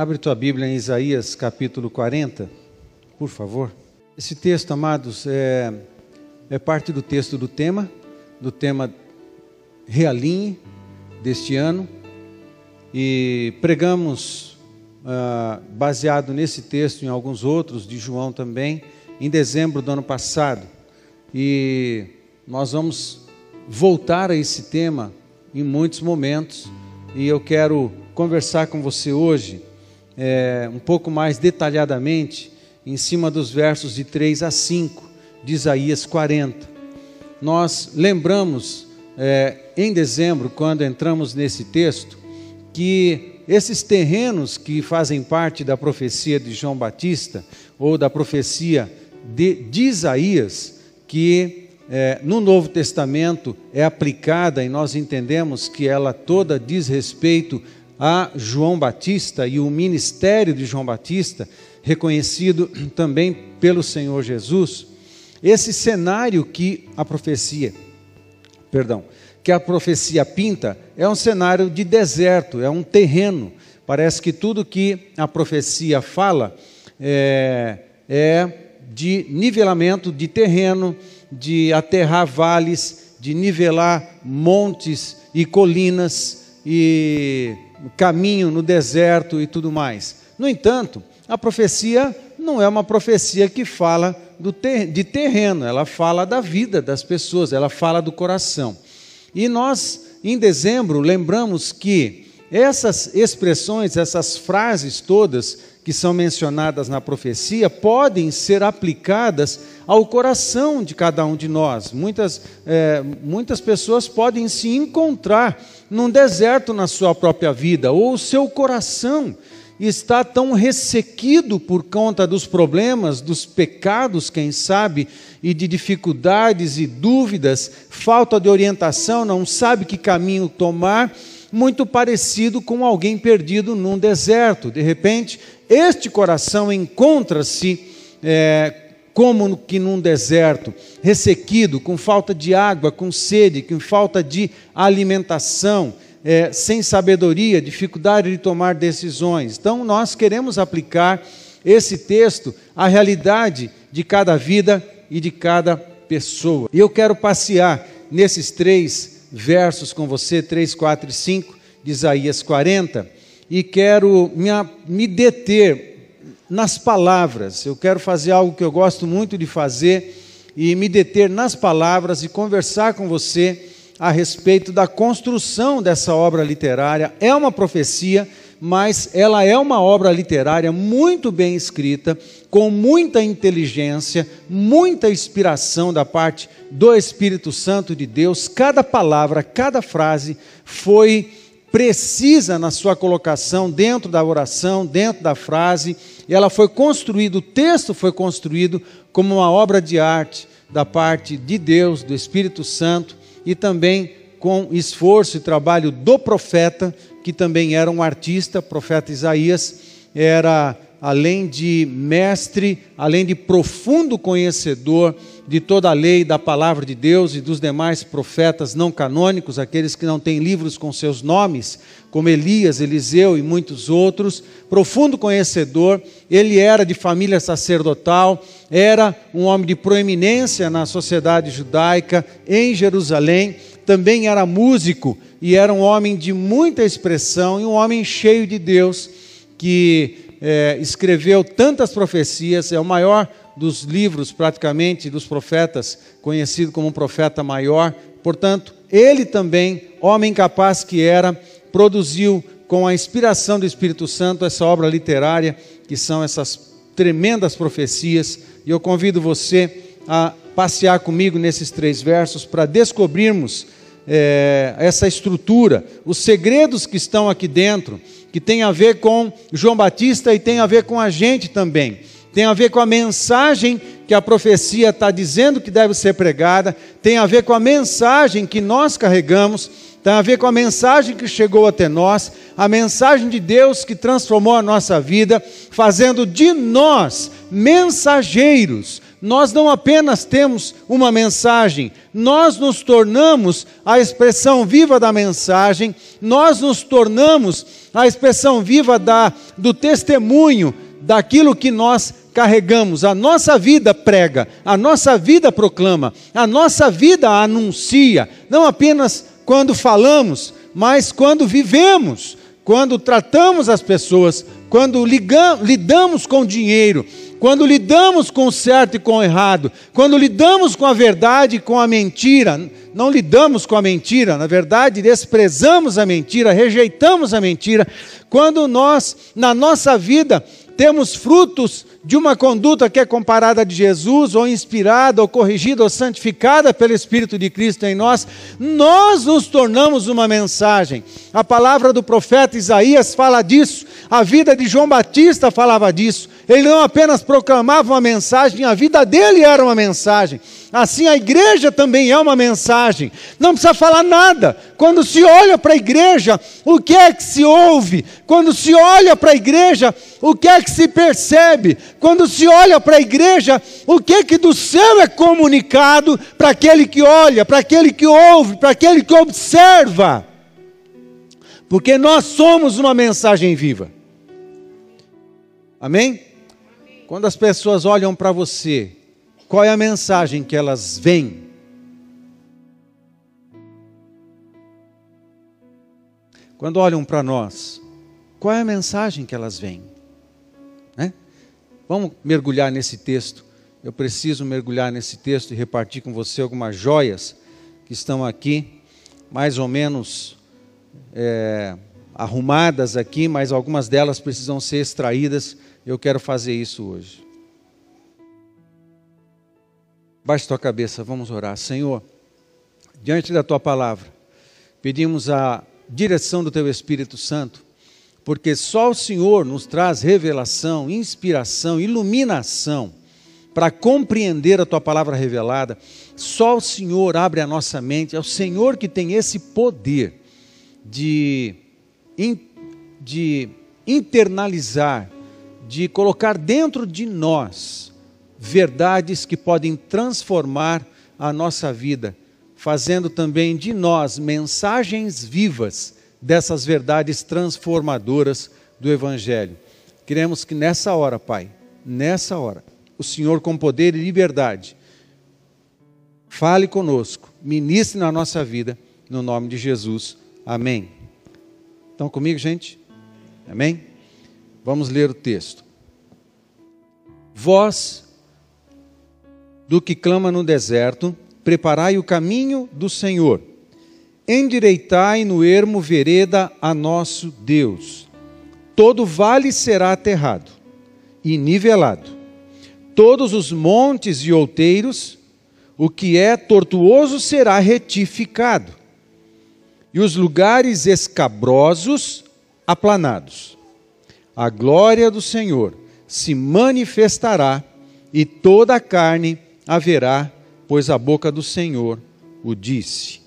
Abre tua Bíblia em Isaías capítulo 40, por favor. Esse texto, amados, é, é parte do texto do tema, do tema Realinhe deste ano. E pregamos, ah, baseado nesse texto, em alguns outros, de João também, em dezembro do ano passado. E nós vamos voltar a esse tema em muitos momentos. E eu quero conversar com você hoje é, um pouco mais detalhadamente em cima dos versos de 3 a 5 de Isaías 40. Nós lembramos é, em dezembro, quando entramos nesse texto, que esses terrenos que fazem parte da profecia de João Batista, ou da profecia de, de Isaías, que é, no Novo Testamento é aplicada e nós entendemos que ela toda diz respeito a João Batista e o ministério de João Batista, reconhecido também pelo Senhor Jesus, esse cenário que a profecia, perdão, que a profecia pinta é um cenário de deserto, é um terreno. Parece que tudo que a profecia fala é, é de nivelamento de terreno, de aterrar vales, de nivelar montes e colinas e caminho no deserto e tudo mais. No entanto, a profecia não é uma profecia que fala ter, de terreno, ela fala da vida das pessoas, ela fala do coração. E nós, em dezembro, lembramos que essas expressões, essas frases todas que são mencionadas na profecia, podem ser aplicadas ao coração de cada um de nós. Muitas, é, muitas pessoas podem se encontrar num deserto na sua própria vida, ou o seu coração está tão ressequido por conta dos problemas, dos pecados, quem sabe, e de dificuldades e dúvidas, falta de orientação, não sabe que caminho tomar, muito parecido com alguém perdido num deserto. De repente, este coração encontra-se é, como que num deserto, ressequido, com falta de água, com sede, com falta de alimentação, é, sem sabedoria, dificuldade de tomar decisões. Então, nós queremos aplicar esse texto à realidade de cada vida e de cada pessoa. E eu quero passear nesses três versos com você, 3, 4 e 5 de Isaías 40, e quero me, me deter nas palavras. Eu quero fazer algo que eu gosto muito de fazer e me deter nas palavras e conversar com você a respeito da construção dessa obra literária. É uma profecia, mas ela é uma obra literária muito bem escrita, com muita inteligência, muita inspiração da parte do Espírito Santo de Deus. Cada palavra, cada frase foi precisa na sua colocação dentro da oração, dentro da frase. Ela foi construída, o texto foi construído como uma obra de arte da parte de Deus, do Espírito Santo e também com esforço e trabalho do profeta, que também era um artista, profeta Isaías, era além de mestre, além de profundo conhecedor de toda a lei, da palavra de Deus e dos demais profetas não canônicos, aqueles que não têm livros com seus nomes, como Elias, Eliseu e muitos outros, profundo conhecedor, ele era de família sacerdotal, era um homem de proeminência na sociedade judaica em Jerusalém, também era músico e era um homem de muita expressão e um homem cheio de Deus que é, escreveu tantas profecias, é o maior dos livros, praticamente, dos profetas, conhecido como um profeta maior. Portanto, ele também, homem capaz que era, produziu com a inspiração do Espírito Santo essa obra literária, que são essas tremendas profecias. E eu convido você a passear comigo nesses três versos para descobrirmos é, essa estrutura, os segredos que estão aqui dentro, que tem a ver com João Batista e tem a ver com a gente também tem a ver com a mensagem que a profecia está dizendo que deve ser pregada, tem a ver com a mensagem que nós carregamos, tem a ver com a mensagem que chegou até nós, a mensagem de Deus que transformou a nossa vida, fazendo de nós mensageiros. Nós não apenas temos uma mensagem, nós nos tornamos a expressão viva da mensagem, nós nos tornamos a expressão viva da, do testemunho daquilo que nós carregamos. A nossa vida prega, a nossa vida proclama, a nossa vida anuncia, não apenas quando falamos, mas quando vivemos, quando tratamos as pessoas, quando ligamos, lidamos com dinheiro, quando lidamos com o certo e com o errado, quando lidamos com a verdade e com a mentira, não lidamos com a mentira, na verdade, desprezamos a mentira, rejeitamos a mentira, quando nós, na nossa vida, temos frutos de uma conduta que é comparada de Jesus, ou inspirada, ou corrigida, ou santificada pelo Espírito de Cristo em nós, nós nos tornamos uma mensagem. A palavra do profeta Isaías fala disso, a vida de João Batista falava disso. Ele não apenas proclamava uma mensagem, a vida dele era uma mensagem. Assim a igreja também é uma mensagem. Não precisa falar nada. Quando se olha para a igreja, o que é que se ouve? Quando se olha para a igreja, o que é que se percebe? Quando se olha para a igreja, o que é que do céu é comunicado para aquele que olha, para aquele que ouve, para aquele que observa? Porque nós somos uma mensagem viva. Amém? Quando as pessoas olham para você, qual é a mensagem que elas veem? Quando olham para nós, qual é a mensagem que elas veem? Né? Vamos mergulhar nesse texto. Eu preciso mergulhar nesse texto e repartir com você algumas joias que estão aqui, mais ou menos é, arrumadas aqui, mas algumas delas precisam ser extraídas. Eu quero fazer isso hoje. Baixe tua cabeça, vamos orar. Senhor, diante da tua palavra, pedimos a direção do teu Espírito Santo, porque só o Senhor nos traz revelação, inspiração, iluminação para compreender a tua palavra revelada. Só o Senhor abre a nossa mente, é o Senhor que tem esse poder de, de internalizar, de colocar dentro de nós verdades que podem transformar a nossa vida, fazendo também de nós mensagens vivas dessas verdades transformadoras do Evangelho. Queremos que nessa hora, Pai, nessa hora, o Senhor com poder e liberdade, fale conosco, ministre na nossa vida, no nome de Jesus. Amém. Estão comigo, gente? Amém? Vamos ler o texto. Vós do que clama no deserto, preparai o caminho do Senhor. Endireitai no ermo vereda a nosso Deus. Todo vale será aterrado e nivelado. Todos os montes e outeiros, o que é tortuoso será retificado. E os lugares escabrosos aplanados. A glória do Senhor se manifestará e toda a carne haverá, pois a boca do Senhor o disse.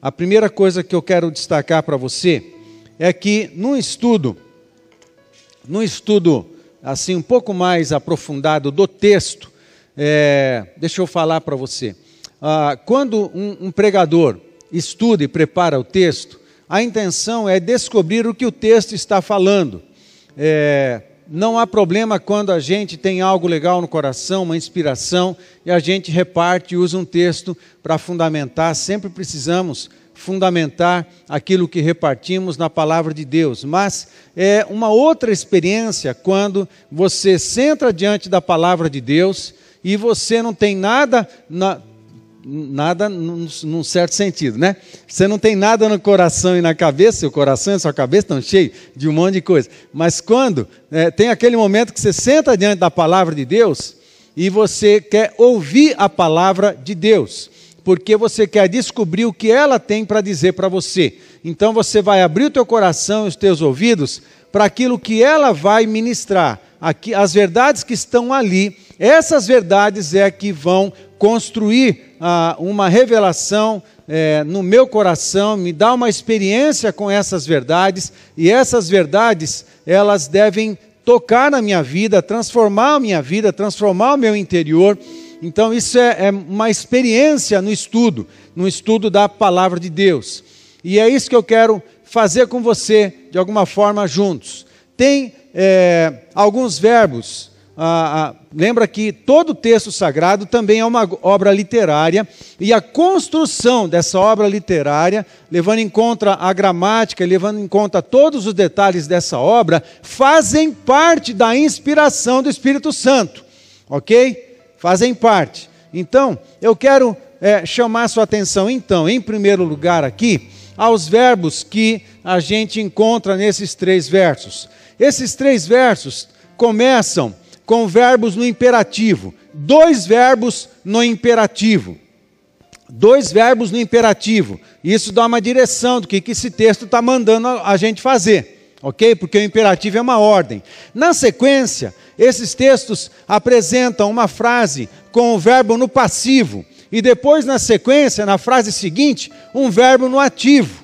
A primeira coisa que eu quero destacar para você é que num estudo, num estudo assim um pouco mais aprofundado do texto, é, deixa eu falar para você. Ah, quando um, um pregador estuda e prepara o texto, a intenção é descobrir o que o texto está falando. É, não há problema quando a gente tem algo legal no coração, uma inspiração, e a gente reparte e usa um texto para fundamentar. Sempre precisamos fundamentar aquilo que repartimos na palavra de Deus. Mas é uma outra experiência quando você senta diante da palavra de Deus e você não tem nada na, nada num, num, certo sentido, né? Você não tem nada no coração e na cabeça, seu coração e sua cabeça estão cheios de um monte de coisa. Mas quando é, tem aquele momento que você senta diante da palavra de Deus e você quer ouvir a palavra de Deus, porque você quer descobrir o que ela tem para dizer para você. Então você vai abrir o teu coração e os teus ouvidos para aquilo que ela vai ministrar, aqui, as verdades que estão ali. Essas verdades é que vão construir ah, uma revelação é, no meu coração, me dá uma experiência com essas verdades, e essas verdades, elas devem tocar na minha vida, transformar a minha vida, transformar o meu interior. Então, isso é, é uma experiência no estudo, no estudo da palavra de Deus. E é isso que eu quero fazer com você, de alguma forma, juntos. Tem é, alguns verbos ah, ah, lembra que todo texto sagrado também é uma obra literária, e a construção dessa obra literária, levando em conta a gramática, levando em conta todos os detalhes dessa obra, fazem parte da inspiração do Espírito Santo, ok? Fazem parte. Então, eu quero é, chamar sua atenção, então, em primeiro lugar aqui, aos verbos que a gente encontra nesses três versos. Esses três versos começam com verbos no imperativo. Dois verbos no imperativo. Dois verbos no imperativo. Isso dá uma direção do que, que esse texto está mandando a gente fazer. Ok? Porque o imperativo é uma ordem. Na sequência, esses textos apresentam uma frase com o verbo no passivo. E depois, na sequência, na frase seguinte, um verbo no ativo.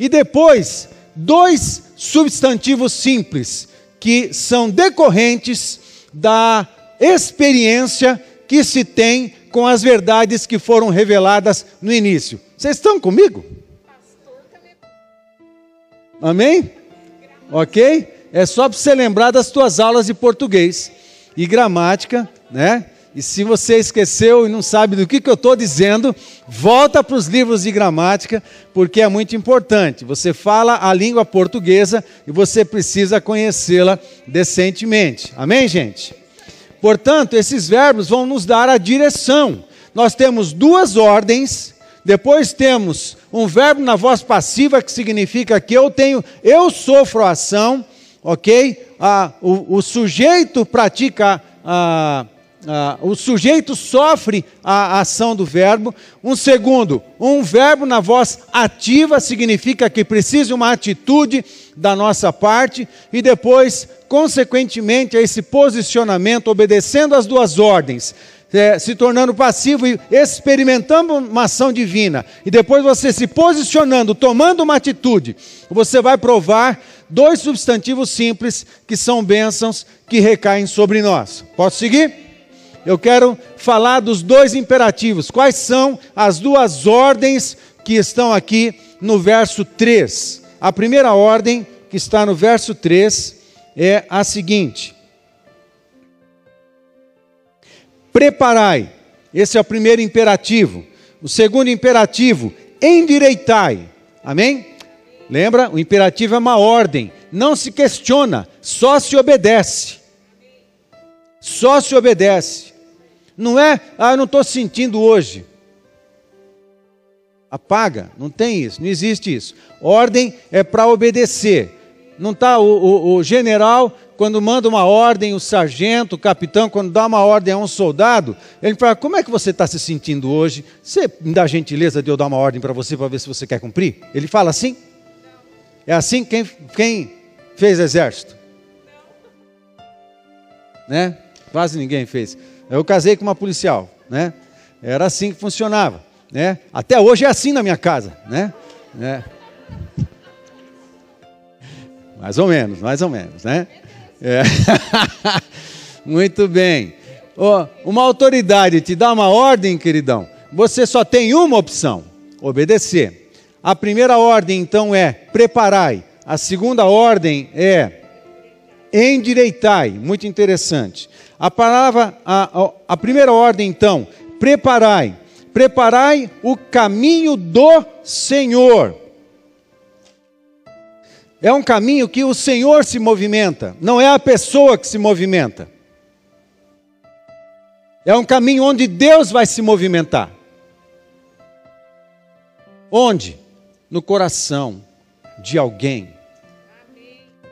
E depois, dois substantivos simples, que são decorrentes da experiência que se tem com as verdades que foram reveladas no início. Vocês estão comigo? Amém? Ok? É só para você lembrar das tuas aulas de português e gramática, né? E se você esqueceu e não sabe do que, que eu estou dizendo, volta para os livros de gramática, porque é muito importante. Você fala a língua portuguesa e você precisa conhecê-la decentemente. Amém, gente? Portanto, esses verbos vão nos dar a direção. Nós temos duas ordens, depois temos um verbo na voz passiva, que significa que eu tenho, eu sofro a ação, ok? Ah, o, o sujeito pratica a ah, o sujeito sofre a ação do verbo. Um segundo, um verbo na voz ativa significa que precisa uma atitude da nossa parte. E depois, consequentemente, a esse posicionamento, obedecendo as duas ordens, é, se tornando passivo e experimentando uma ação divina, e depois você se posicionando, tomando uma atitude, você vai provar dois substantivos simples que são bênçãos que recaem sobre nós. Posso seguir? Eu quero falar dos dois imperativos. Quais são as duas ordens que estão aqui no verso 3? A primeira ordem, que está no verso 3, é a seguinte: Preparai. Esse é o primeiro imperativo. O segundo imperativo, endireitai. Amém? Lembra? O imperativo é uma ordem. Não se questiona, só se obedece. Só se obedece. Não é, ah, eu não estou sentindo hoje. Apaga, não tem isso, não existe isso. Ordem é para obedecer. Não está o, o, o, general, quando manda uma ordem, o sargento, o capitão, quando dá uma ordem a um soldado, ele fala: Como é que você está se sentindo hoje? Você me dá a gentileza de eu dar uma ordem para você para ver se você quer cumprir? Ele fala assim? É assim quem, quem fez exército? Né? Quase ninguém fez. Eu casei com uma policial, né? Era assim que funcionava, né? Até hoje é assim na minha casa, né? É. Mais ou menos, mais ou menos, né? É. Muito bem. Oh, uma autoridade te dá uma ordem, queridão. Você só tem uma opção: obedecer. A primeira ordem, então, é preparai. A segunda ordem é endireitai. Muito interessante. A palavra, a, a primeira ordem então, preparai. Preparai o caminho do Senhor. É um caminho que o Senhor se movimenta, não é a pessoa que se movimenta. É um caminho onde Deus vai se movimentar. Onde? No coração de alguém.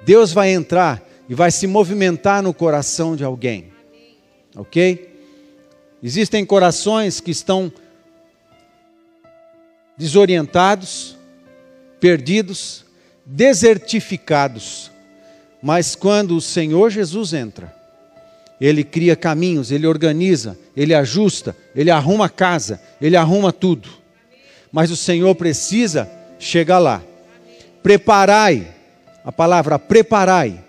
Deus vai entrar e vai se movimentar no coração de alguém ok? Existem corações que estão desorientados, perdidos, desertificados, mas quando o Senhor Jesus entra, ele cria caminhos, ele organiza, ele ajusta, ele arruma a casa, ele arruma tudo. Mas o Senhor precisa chegar lá. Preparai, a palavra preparai,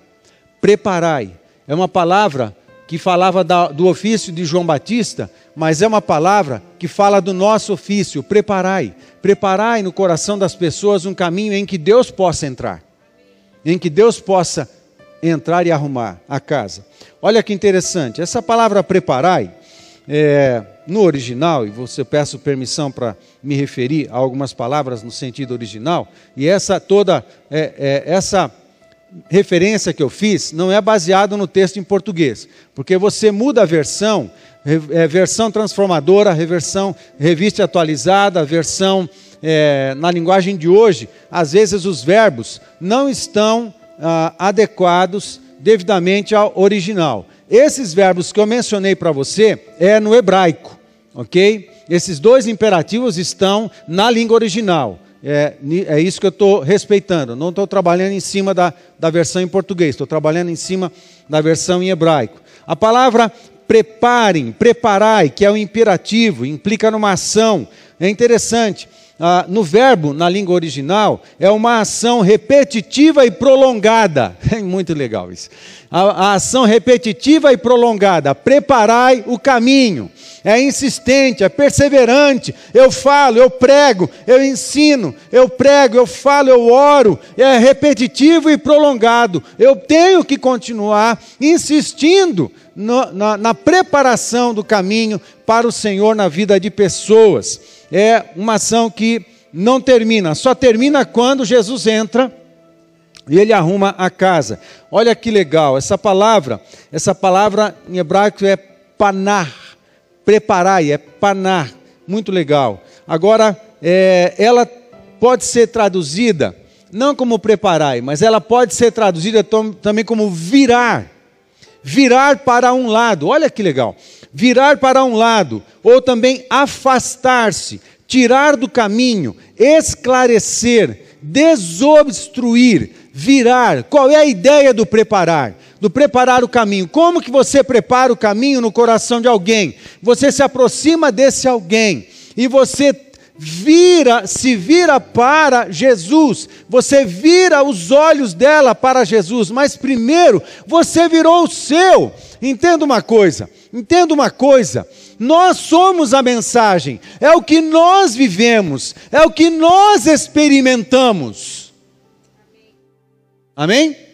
preparai é uma palavra que falava da, do ofício de João Batista, mas é uma palavra que fala do nosso ofício. Preparai, preparai no coração das pessoas um caminho em que Deus possa entrar, em que Deus possa entrar e arrumar a casa. Olha que interessante, essa palavra preparai, é, no original, e você peço permissão para me referir a algumas palavras no sentido original, e essa toda é, é, essa referência que eu fiz não é baseado no texto em português, porque você muda a versão, é, versão transformadora, reversão, revista atualizada, versão é, na linguagem de hoje, às vezes os verbos não estão ah, adequados devidamente ao original. Esses verbos que eu mencionei para você é no hebraico, ok? Esses dois imperativos estão na língua original. É, é isso que eu estou respeitando. Não estou trabalhando em cima da, da versão em português, estou trabalhando em cima da versão em hebraico. A palavra preparem, preparai, que é o imperativo, implica numa ação. É interessante ah, no verbo, na língua original, é uma ação repetitiva e prolongada. É muito legal isso. A, a ação repetitiva e prolongada. Preparai o caminho. É insistente, é perseverante. Eu falo, eu prego, eu ensino, eu prego, eu falo, eu oro. É repetitivo e prolongado. Eu tenho que continuar insistindo no, na, na preparação do caminho para o Senhor na vida de pessoas é uma ação que não termina, só termina quando Jesus entra e ele arruma a casa. Olha que legal, essa palavra, essa palavra em hebraico é panar, preparai, é panar, muito legal. Agora, é, ela pode ser traduzida, não como preparai, mas ela pode ser traduzida também como virar, virar para um lado, olha que legal virar para um lado, ou também afastar-se, tirar do caminho, esclarecer, desobstruir, virar. Qual é a ideia do preparar? Do preparar o caminho. Como que você prepara o caminho no coração de alguém? Você se aproxima desse alguém e você vira, se vira para Jesus. Você vira os olhos dela para Jesus, mas primeiro você virou o seu. Entenda uma coisa. Entenda uma coisa: nós somos a mensagem, é o que nós vivemos, é o que nós experimentamos. Amém?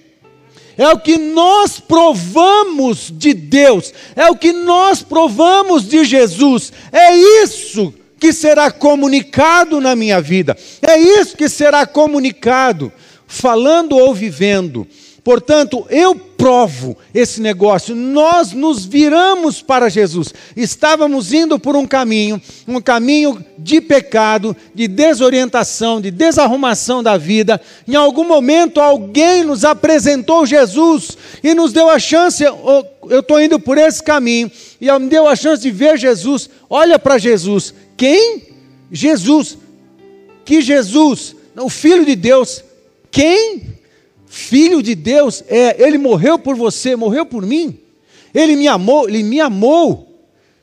É o que nós provamos de Deus, é o que nós provamos de Jesus, é isso que será comunicado na minha vida, é isso que será comunicado, falando ou vivendo. Portanto, eu provo esse negócio. Nós nos viramos para Jesus. Estávamos indo por um caminho, um caminho de pecado, de desorientação, de desarrumação da vida. Em algum momento, alguém nos apresentou Jesus e nos deu a chance. Eu estou indo por esse caminho e me deu a chance de ver Jesus. Olha para Jesus. Quem? Jesus. Que Jesus? O Filho de Deus. Quem? Filho de Deus, é, ele morreu por você, morreu por mim. Ele me amou, ele me amou.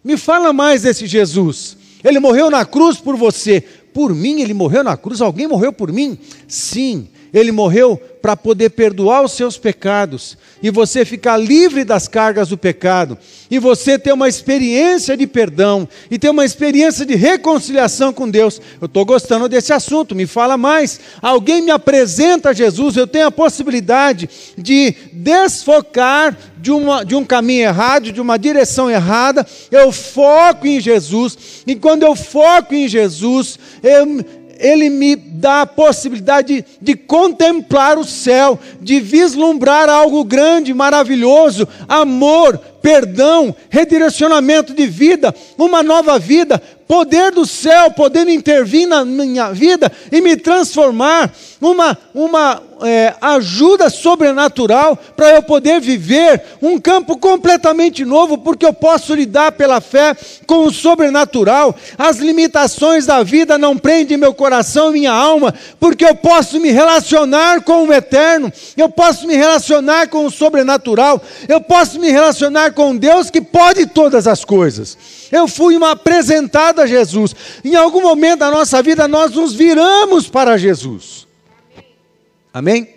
Me fala mais desse Jesus. Ele morreu na cruz por você. Por mim ele morreu na cruz. Alguém morreu por mim? Sim. Ele morreu para poder perdoar os seus pecados e você ficar livre das cargas do pecado e você ter uma experiência de perdão e ter uma experiência de reconciliação com Deus. Eu estou gostando desse assunto, me fala mais. Alguém me apresenta Jesus, eu tenho a possibilidade de desfocar de, uma, de um caminho errado, de uma direção errada, eu foco em Jesus, e quando eu foco em Jesus, eu ele me dá a possibilidade de, de, contemplar o céu, de vislumbrar algo grande, maravilhoso, amor, perdão, redirecionamento de vida, uma nova vida, poder do céu podendo intervir na minha vida e me transformar, uma, uma é, ajuda sobrenatural para eu poder viver um campo completamente novo, porque eu posso lidar pela fé com o sobrenatural. As limitações da vida não prendem meu coração e minha alma, porque eu posso me relacionar com o eterno, eu posso me relacionar com o sobrenatural, eu posso me relacionar com Deus que pode todas as coisas. Eu fui uma apresentada a Jesus. Em algum momento da nossa vida nós nos viramos para Jesus. Amém?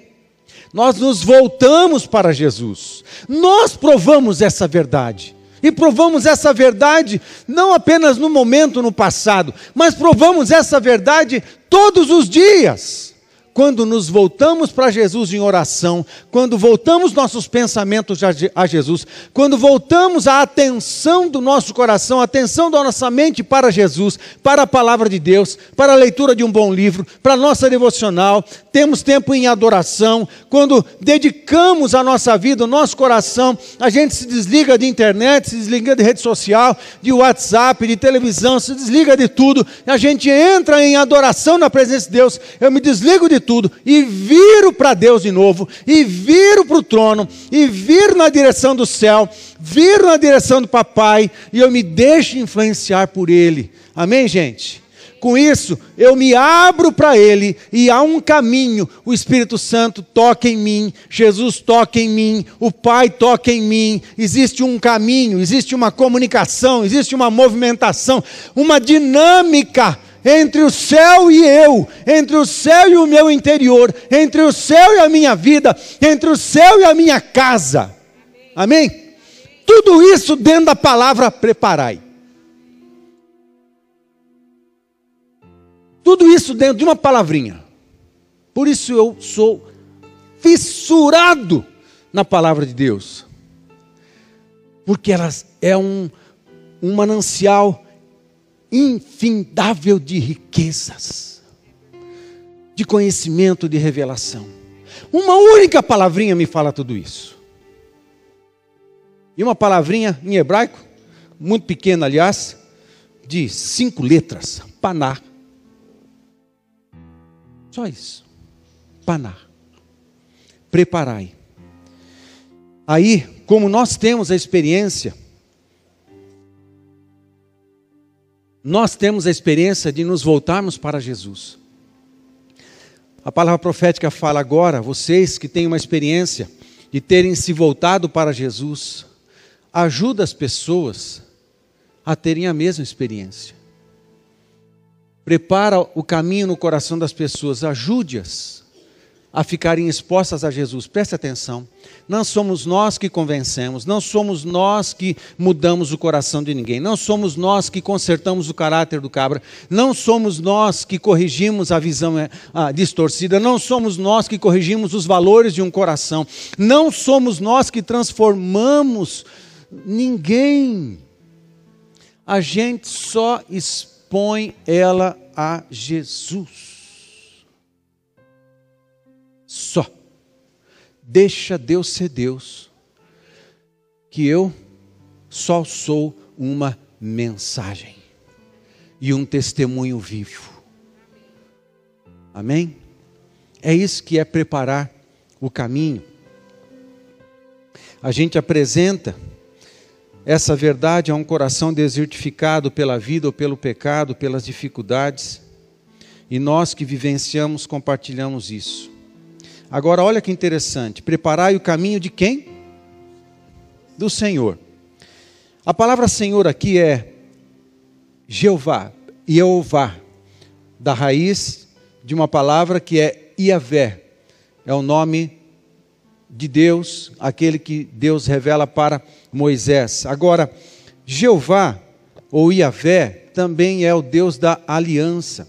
nós nos voltamos para Jesus. Nós provamos essa verdade. E provamos essa verdade não apenas no momento no passado, mas provamos essa verdade todos os dias quando nos voltamos para Jesus em oração, quando voltamos nossos pensamentos a Jesus, quando voltamos a atenção do nosso coração, a atenção da nossa mente para Jesus, para a palavra de Deus, para a leitura de um bom livro, para a nossa devocional, temos tempo em adoração, quando dedicamos a nossa vida, o nosso coração, a gente se desliga de internet, se desliga de rede social, de WhatsApp, de televisão, se desliga de tudo, a gente entra em adoração na presença de Deus, eu me desligo de tudo e viro para Deus de novo, e viro para o trono, e viro na direção do céu, viro na direção do papai, e eu me deixo influenciar por Ele. Amém, gente? Com isso, eu me abro para Ele e há um caminho. O Espírito Santo toca em mim, Jesus toca em mim, o Pai toca em mim. Existe um caminho, existe uma comunicação, existe uma movimentação, uma dinâmica entre o céu e eu, entre o céu e o meu interior, entre o céu e a minha vida, entre o céu e a minha casa. Amém? Amém? Tudo isso dentro da palavra preparai. Tudo isso dentro de uma palavrinha. Por isso eu sou fissurado na palavra de Deus. Porque ela é um, um manancial infindável de riquezas, de conhecimento, de revelação. Uma única palavrinha me fala tudo isso. E uma palavrinha em hebraico, muito pequena, aliás, de cinco letras: paná. Só isso. Paná. Preparai. Aí, como nós temos a experiência, nós temos a experiência de nos voltarmos para Jesus. A palavra profética fala agora, vocês que têm uma experiência de terem se voltado para Jesus, ajuda as pessoas a terem a mesma experiência. Prepara o caminho no coração das pessoas, ajude-as a ficarem expostas a Jesus. Preste atenção. Não somos nós que convencemos, não somos nós que mudamos o coração de ninguém, não somos nós que consertamos o caráter do cabra, não somos nós que corrigimos a visão é, distorcida, não somos nós que corrigimos os valores de um coração, não somos nós que transformamos ninguém. A gente só expõe ela a Jesus. Só. Deixa Deus ser Deus. Que eu só sou uma mensagem e um testemunho vivo. Amém? É isso que é preparar o caminho. A gente apresenta essa verdade a um coração desertificado pela vida ou pelo pecado, pelas dificuldades, e nós que vivenciamos compartilhamos isso. Agora, olha que interessante: preparai o caminho de quem? Do Senhor. A palavra Senhor aqui é Jeová, Jeová, da raiz de uma palavra que é Iavé, é o nome de Deus, aquele que Deus revela para Moisés. Agora, Jeová ou Iavé também é o Deus da aliança.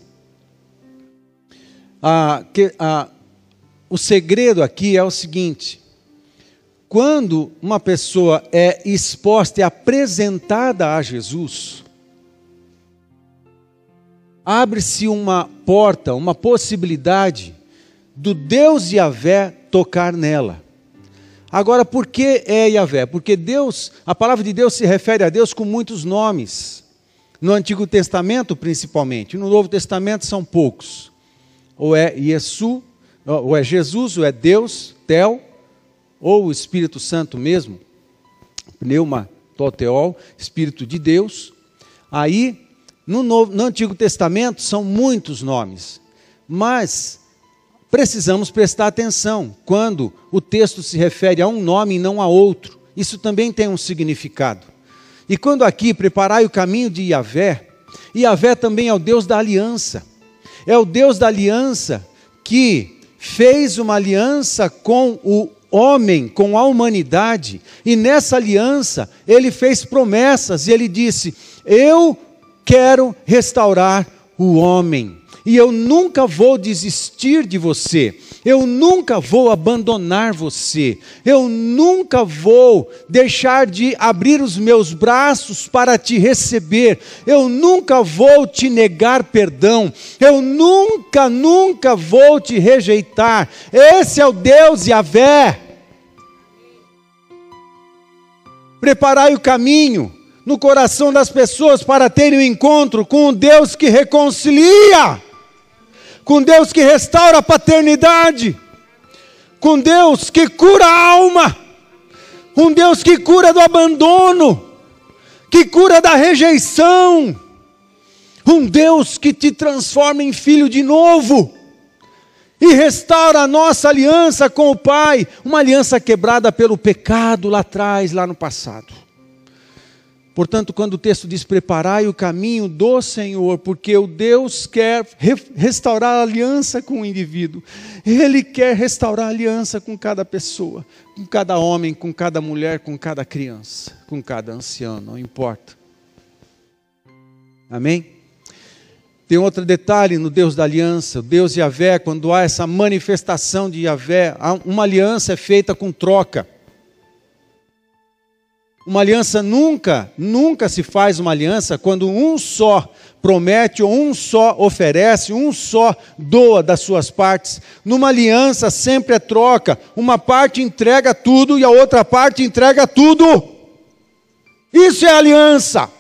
A, que, a, o segredo aqui é o seguinte: quando uma pessoa é exposta e apresentada a Jesus, abre-se uma porta, uma possibilidade do Deus Yahvé tocar nela. Agora, por que é Yahvé? Porque Deus, a palavra de Deus se refere a Deus com muitos nomes. No Antigo Testamento, principalmente. No Novo Testamento são poucos. Ou é Yesu, ou é Jesus, ou é Deus, Tel, ou o Espírito Santo mesmo, pneuma toteol, Espírito de Deus. Aí, no, Novo, no Antigo Testamento, são muitos nomes, mas precisamos prestar atenção quando o texto se refere a um nome e não a outro. Isso também tem um significado. E quando aqui preparai o caminho de Yahvé, Yahvé também é o Deus da aliança. É o Deus da aliança que fez uma aliança com o homem, com a humanidade, e nessa aliança ele fez promessas e ele disse: Eu quero restaurar o homem, e eu nunca vou desistir de você. Eu nunca vou abandonar você. Eu nunca vou deixar de abrir os meus braços para te receber. Eu nunca vou te negar perdão. Eu nunca, nunca vou te rejeitar. Esse é o Deus Yahvé. Preparai o caminho no coração das pessoas para terem um encontro com um Deus que reconcilia com Deus que restaura a paternidade, com Deus que cura a alma, um Deus que cura do abandono, que cura da rejeição, um Deus que te transforma em filho de novo. E restaura a nossa aliança com o Pai, uma aliança quebrada pelo pecado lá atrás, lá no passado. Portanto, quando o texto diz preparai o caminho do Senhor, porque o Deus quer restaurar a aliança com o indivíduo, Ele quer restaurar a aliança com cada pessoa, com cada homem, com cada mulher, com cada criança, com cada ancião, não importa. Amém? Tem outro detalhe no Deus da aliança, o Deus Yahvé, quando há essa manifestação de Yahvé, uma aliança é feita com troca. Uma aliança nunca, nunca se faz uma aliança quando um só promete ou um só oferece, um só doa das suas partes. Numa aliança sempre é troca. Uma parte entrega tudo e a outra parte entrega tudo. Isso é aliança.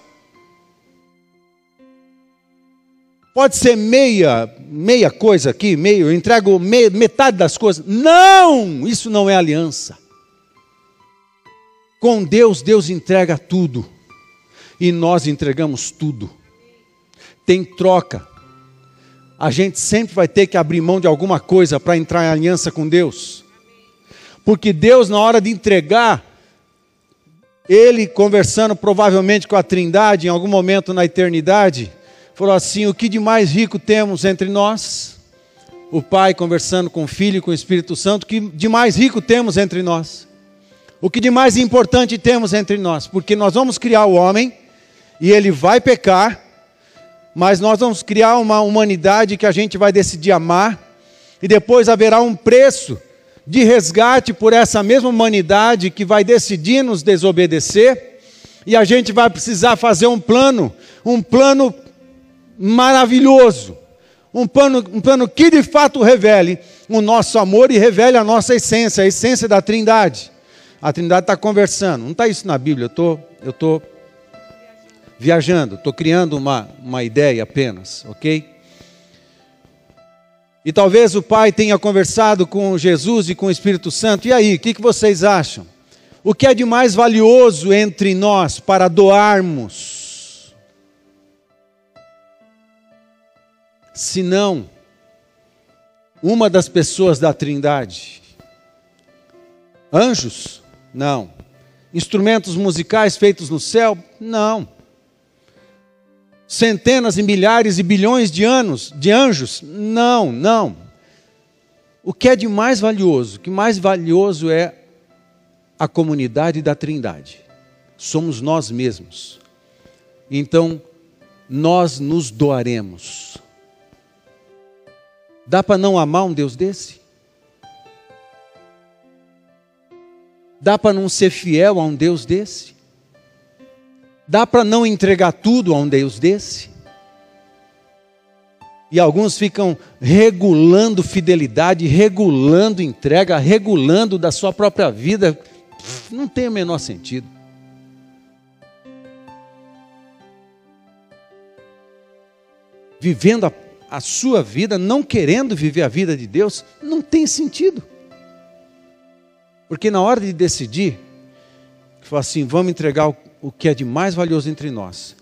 Pode ser meia, meia coisa aqui, meio, eu entrego metade das coisas. Não, isso não é aliança. Com Deus, Deus entrega tudo. E nós entregamos tudo. Tem troca. A gente sempre vai ter que abrir mão de alguma coisa para entrar em aliança com Deus. Porque Deus, na hora de entregar, ele conversando provavelmente com a Trindade em algum momento na eternidade, falou assim: O que de mais rico temos entre nós? O Pai conversando com o Filho e com o Espírito Santo, o que de mais rico temos entre nós? O que de mais importante temos entre nós, porque nós vamos criar o homem e ele vai pecar, mas nós vamos criar uma humanidade que a gente vai decidir amar, e depois haverá um preço de resgate por essa mesma humanidade que vai decidir nos desobedecer, e a gente vai precisar fazer um plano, um plano maravilhoso, um plano, um plano que de fato revele o nosso amor e revele a nossa essência, a essência da Trindade. A Trindade está conversando. Não está isso na Bíblia, eu tô, estou viajando, estou criando uma, uma ideia apenas, ok? E talvez o Pai tenha conversado com Jesus e com o Espírito Santo. E aí, o que, que vocês acham? O que é de mais valioso entre nós para doarmos? Se não, uma das pessoas da Trindade, anjos, não. Instrumentos musicais feitos no céu? Não. Centenas e milhares e bilhões de anos de anjos? Não, não. O que é de mais valioso? O que mais valioso é a comunidade da Trindade. Somos nós mesmos. Então, nós nos doaremos. Dá para não amar um Deus desse? Dá para não ser fiel a um Deus desse? Dá para não entregar tudo a um Deus desse? E alguns ficam regulando fidelidade, regulando entrega, regulando da sua própria vida. Não tem o menor sentido. Vivendo a, a sua vida, não querendo viver a vida de Deus, não tem sentido. Porque na hora de decidir, fala assim: vamos entregar o que é de mais valioso entre nós.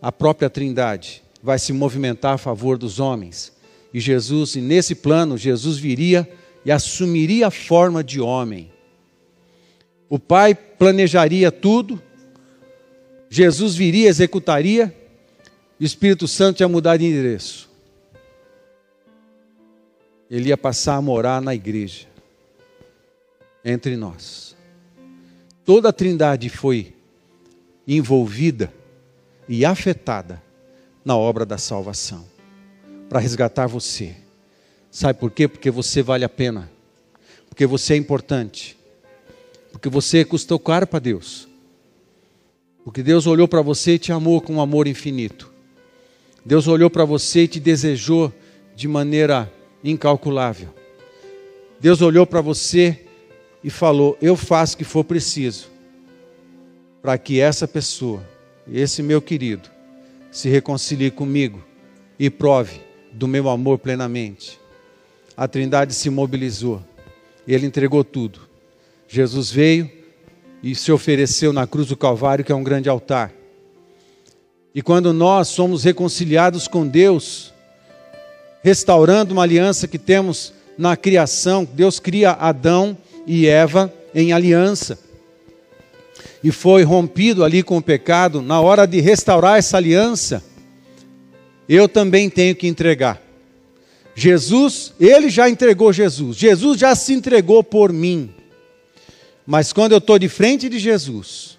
A própria Trindade vai se movimentar a favor dos homens. E Jesus, e nesse plano, Jesus viria e assumiria a forma de homem. O Pai planejaria tudo, Jesus viria, executaria, e o Espírito Santo ia mudar de endereço. ele ia passar a morar na igreja, entre nós. Toda a Trindade foi envolvida e afetada na obra da salvação, para resgatar você. Sabe por quê? Porque você vale a pena, porque você é importante, porque você custou caro para Deus, porque Deus olhou para você e te amou com um amor infinito. Deus olhou para você e te desejou de maneira incalculável. Deus olhou para você e falou: Eu faço o que for preciso para que essa pessoa, esse meu querido, se reconcilie comigo e prove do meu amor plenamente. A Trindade se mobilizou, ele entregou tudo. Jesus veio e se ofereceu na cruz do Calvário, que é um grande altar. E quando nós somos reconciliados com Deus, restaurando uma aliança que temos na criação. Deus cria Adão e Eva em aliança. E foi rompido ali com o pecado. Na hora de restaurar essa aliança, eu também tenho que entregar. Jesus, ele já entregou Jesus. Jesus já se entregou por mim. Mas quando eu estou de frente de Jesus,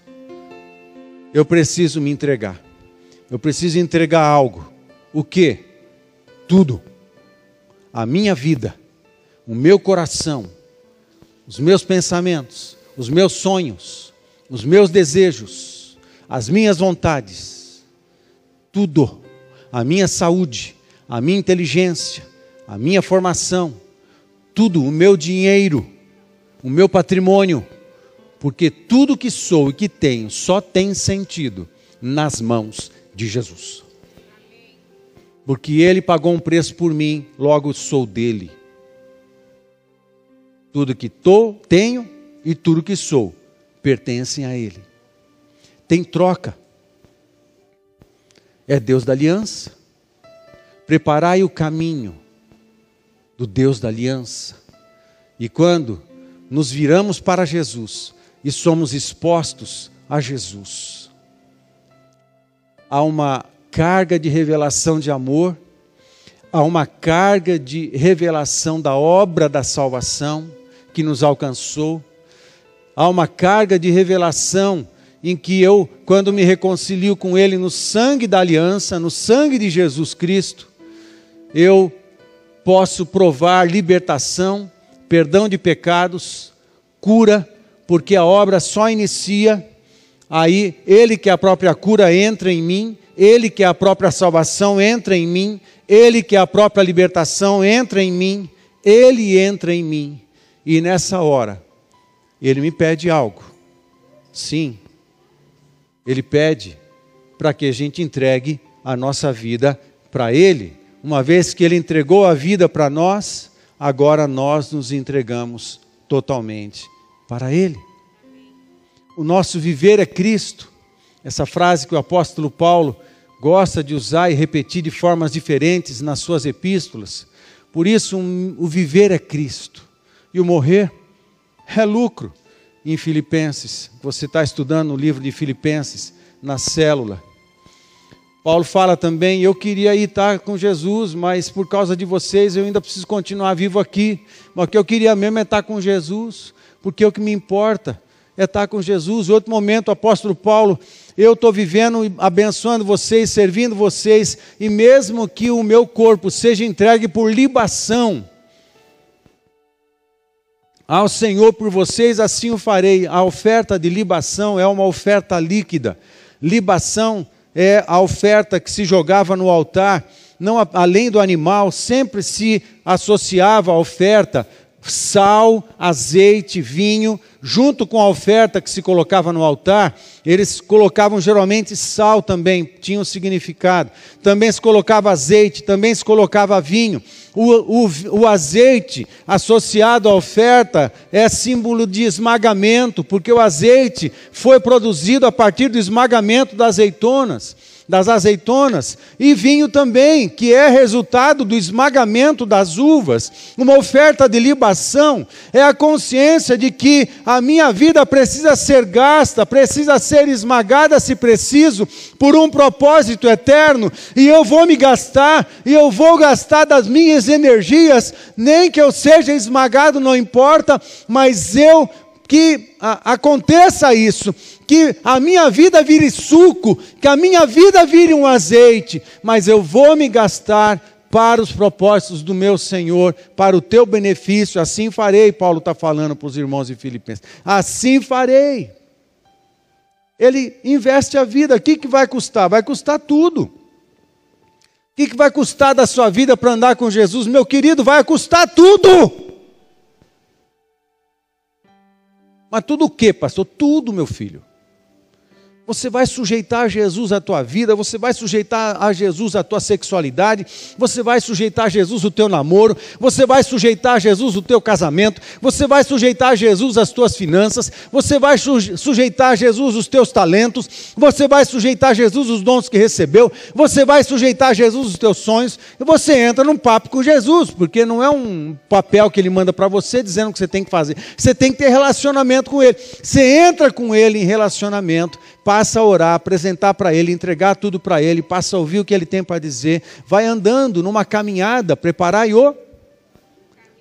eu preciso me entregar. Eu preciso entregar algo. O que? Tudo a minha vida, o meu coração, os meus pensamentos, os meus sonhos, os meus desejos, as minhas vontades, tudo, a minha saúde, a minha inteligência, a minha formação, tudo, o meu dinheiro, o meu patrimônio, porque tudo que sou e que tenho só tem sentido nas mãos de Jesus porque ele pagou um preço por mim, logo sou dele. Tudo que tô, tenho e tudo que sou pertencem a ele. Tem troca. É Deus da aliança. Preparai o caminho do Deus da aliança. E quando nos viramos para Jesus e somos expostos a Jesus, há uma carga de revelação de amor, há uma carga de revelação da obra da salvação que nos alcançou, há uma carga de revelação em que eu, quando me reconcilio com Ele no sangue da aliança, no sangue de Jesus Cristo, eu posso provar libertação, perdão de pecados, cura, porque a obra só inicia, aí Ele que é a própria cura entra em mim, ele que é a própria salvação entra em mim, Ele que é a própria libertação entra em mim, Ele entra em mim. E nessa hora, Ele me pede algo. Sim, Ele pede para que a gente entregue a nossa vida para Ele. Uma vez que Ele entregou a vida para nós, agora nós nos entregamos totalmente para Ele. O nosso viver é Cristo. Essa frase que o apóstolo Paulo gosta de usar e repetir de formas diferentes nas suas epístolas. Por isso, um, o viver é Cristo e o morrer é lucro. Em Filipenses, você está estudando o livro de Filipenses, na célula. Paulo fala também: Eu queria ir estar com Jesus, mas por causa de vocês eu ainda preciso continuar vivo aqui. Mas o que eu queria mesmo é estar com Jesus, porque o que me importa é estar com Jesus. Outro momento, o apóstolo Paulo eu estou vivendo, abençoando vocês, servindo vocês, e mesmo que o meu corpo seja entregue por libação ao Senhor por vocês, assim o farei. A oferta de libação é uma oferta líquida. Libação é a oferta que se jogava no altar, não além do animal, sempre se associava a oferta sal, azeite, vinho, junto com a oferta que se colocava no altar, eles colocavam geralmente sal também, tinha um significado. Também se colocava azeite, também se colocava vinho. O, o, o azeite associado à oferta é símbolo de esmagamento, porque o azeite foi produzido a partir do esmagamento das azeitonas. Das azeitonas, e vinho também, que é resultado do esmagamento das uvas. Uma oferta de libação é a consciência de que a minha vida precisa ser gasta, precisa ser esmagada se preciso, por um propósito eterno, e eu vou me gastar, e eu vou gastar das minhas energias, nem que eu seja esmagado, não importa, mas eu que aconteça isso, que a minha vida vire suco, que a minha vida vire um azeite, mas eu vou me gastar para os propósitos do meu Senhor, para o teu benefício, assim farei, Paulo está falando para os irmãos de Filipenses, assim farei. Ele investe a vida, o que, que vai custar? Vai custar tudo. O que, que vai custar da sua vida para andar com Jesus? Meu querido, vai custar tudo. Mas tudo o que, pastor? Tudo, meu filho. Você vai sujeitar Jesus a tua vida, você vai sujeitar a Jesus a tua sexualidade, você vai sujeitar a Jesus o teu namoro, você vai sujeitar a Jesus o teu casamento, você vai sujeitar a Jesus as tuas finanças, você vai sujeitar a Jesus os teus talentos, você vai sujeitar a Jesus os dons que recebeu, você vai sujeitar a Jesus os teus sonhos, e você entra num papo com Jesus, porque não é um papel que ele manda para você dizendo o que você tem que fazer. Você tem que ter relacionamento com ele. Você entra com ele em relacionamento passa a orar, apresentar para Ele, entregar tudo para Ele, passa a ouvir o que Ele tem para dizer, vai andando numa caminhada, preparai o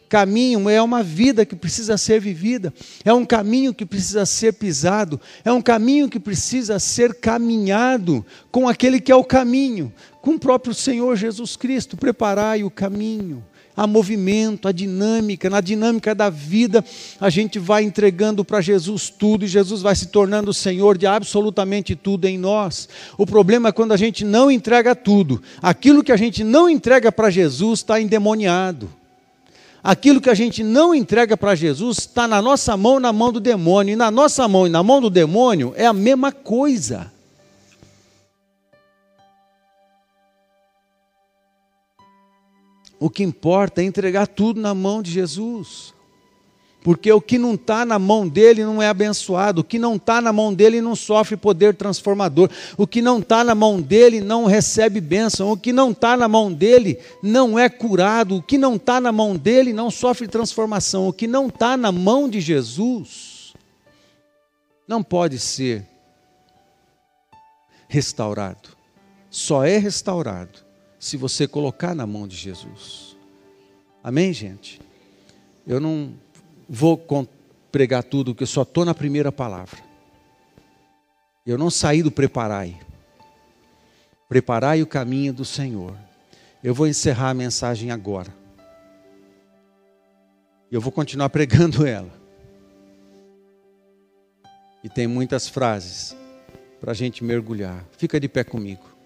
caminho, é uma vida que precisa ser vivida, é um caminho que precisa ser pisado, é um caminho que precisa ser caminhado com aquele que é o caminho, com o próprio Senhor Jesus Cristo, preparai o caminho a movimento, a dinâmica, na dinâmica da vida, a gente vai entregando para Jesus tudo e Jesus vai se tornando o Senhor de absolutamente tudo em nós. O problema é quando a gente não entrega tudo. Aquilo que a gente não entrega para Jesus está endemoniado. Aquilo que a gente não entrega para Jesus está na nossa mão, na mão do demônio. E na nossa mão e na mão do demônio é a mesma coisa. O que importa é entregar tudo na mão de Jesus. Porque o que não está na mão dele não é abençoado, o que não está na mão dele não sofre poder transformador, o que não está na mão dele não recebe bênção, o que não está na mão dele não é curado, o que não está na mão dele não sofre transformação, o que não está na mão de Jesus não pode ser restaurado, só é restaurado se você colocar na mão de Jesus. Amém, gente? Eu não vou pregar tudo, porque eu só estou na primeira palavra. Eu não saí do preparai. Preparai o caminho do Senhor. Eu vou encerrar a mensagem agora. Eu vou continuar pregando ela. E tem muitas frases para a gente mergulhar. Fica de pé comigo.